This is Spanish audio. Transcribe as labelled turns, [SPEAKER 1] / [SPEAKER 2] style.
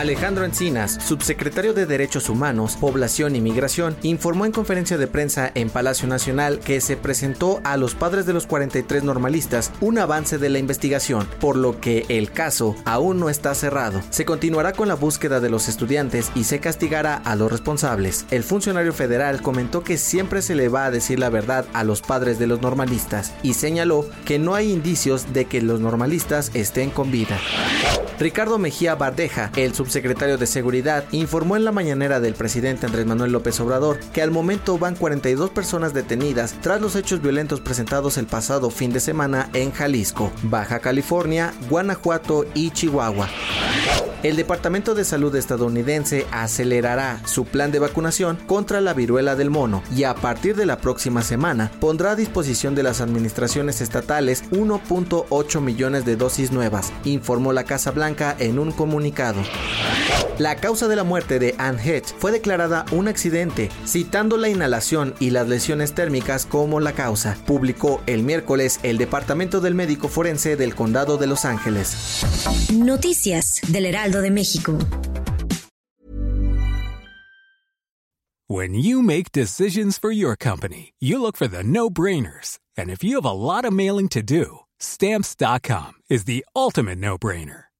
[SPEAKER 1] Alejandro Encinas, subsecretario de Derechos Humanos, Población y Migración, informó en conferencia de prensa en Palacio Nacional que se presentó a los padres de los 43 normalistas un avance de la investigación, por lo que el caso aún no está cerrado. Se continuará con la búsqueda de los estudiantes y se castigará a los responsables. El funcionario federal comentó que siempre se le va a decir la verdad a los padres de los normalistas y señaló que no hay indicios de que los normalistas estén con vida. Ricardo Mejía Bardeja, el subsecretario de Seguridad, informó en la mañanera del presidente Andrés Manuel López Obrador que al momento van 42 personas detenidas tras los hechos violentos presentados el pasado fin de semana en Jalisco, Baja California, Guanajuato y Chihuahua. El Departamento de Salud estadounidense acelerará su plan de vacunación contra la viruela del mono y a partir de la próxima semana pondrá a disposición de las administraciones estatales 1.8 millones de dosis nuevas, informó la Casa Blanca en un comunicado. La causa de la muerte de Anne Hedge fue declarada un accidente, citando la inhalación y las lesiones térmicas como la causa, publicó el miércoles el Departamento del Médico Forense del Condado de Los Ángeles.
[SPEAKER 2] Noticias del Heraldo de México.
[SPEAKER 3] When you make decisions for your company, you look for the no-brainers. And if you have a lot of mailing to do, stamps.com is the ultimate no-brainer.